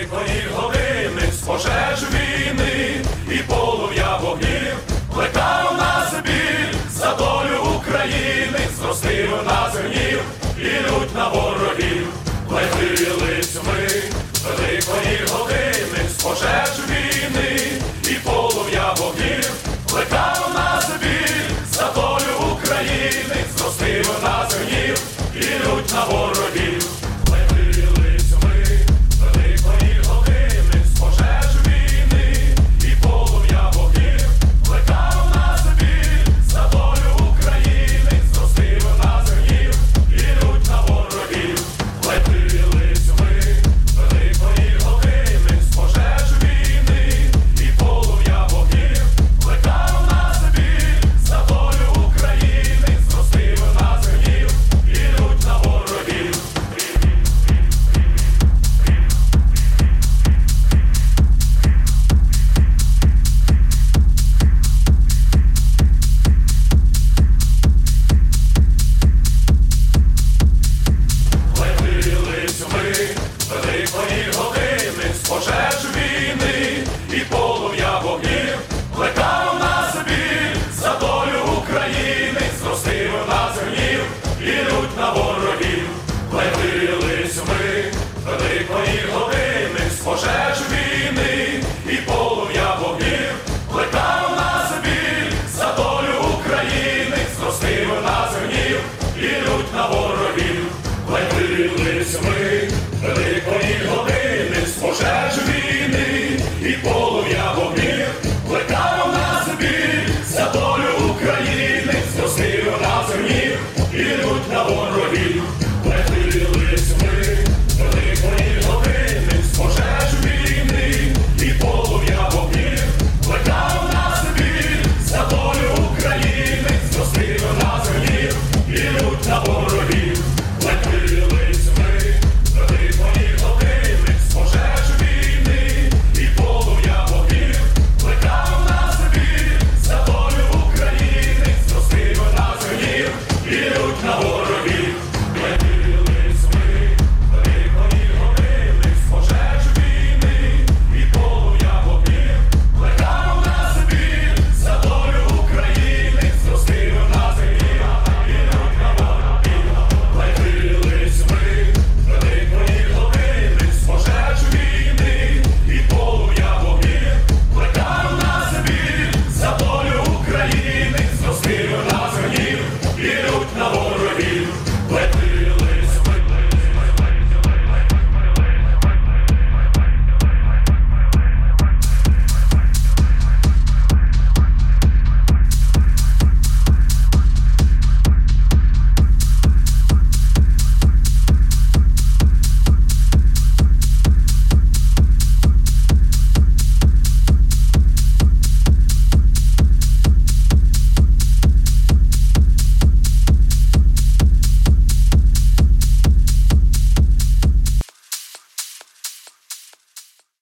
Пікої години з пожеж війни і полум'я вогнів плекав нас біль за долю України, зростив нас гнів і лють на волі.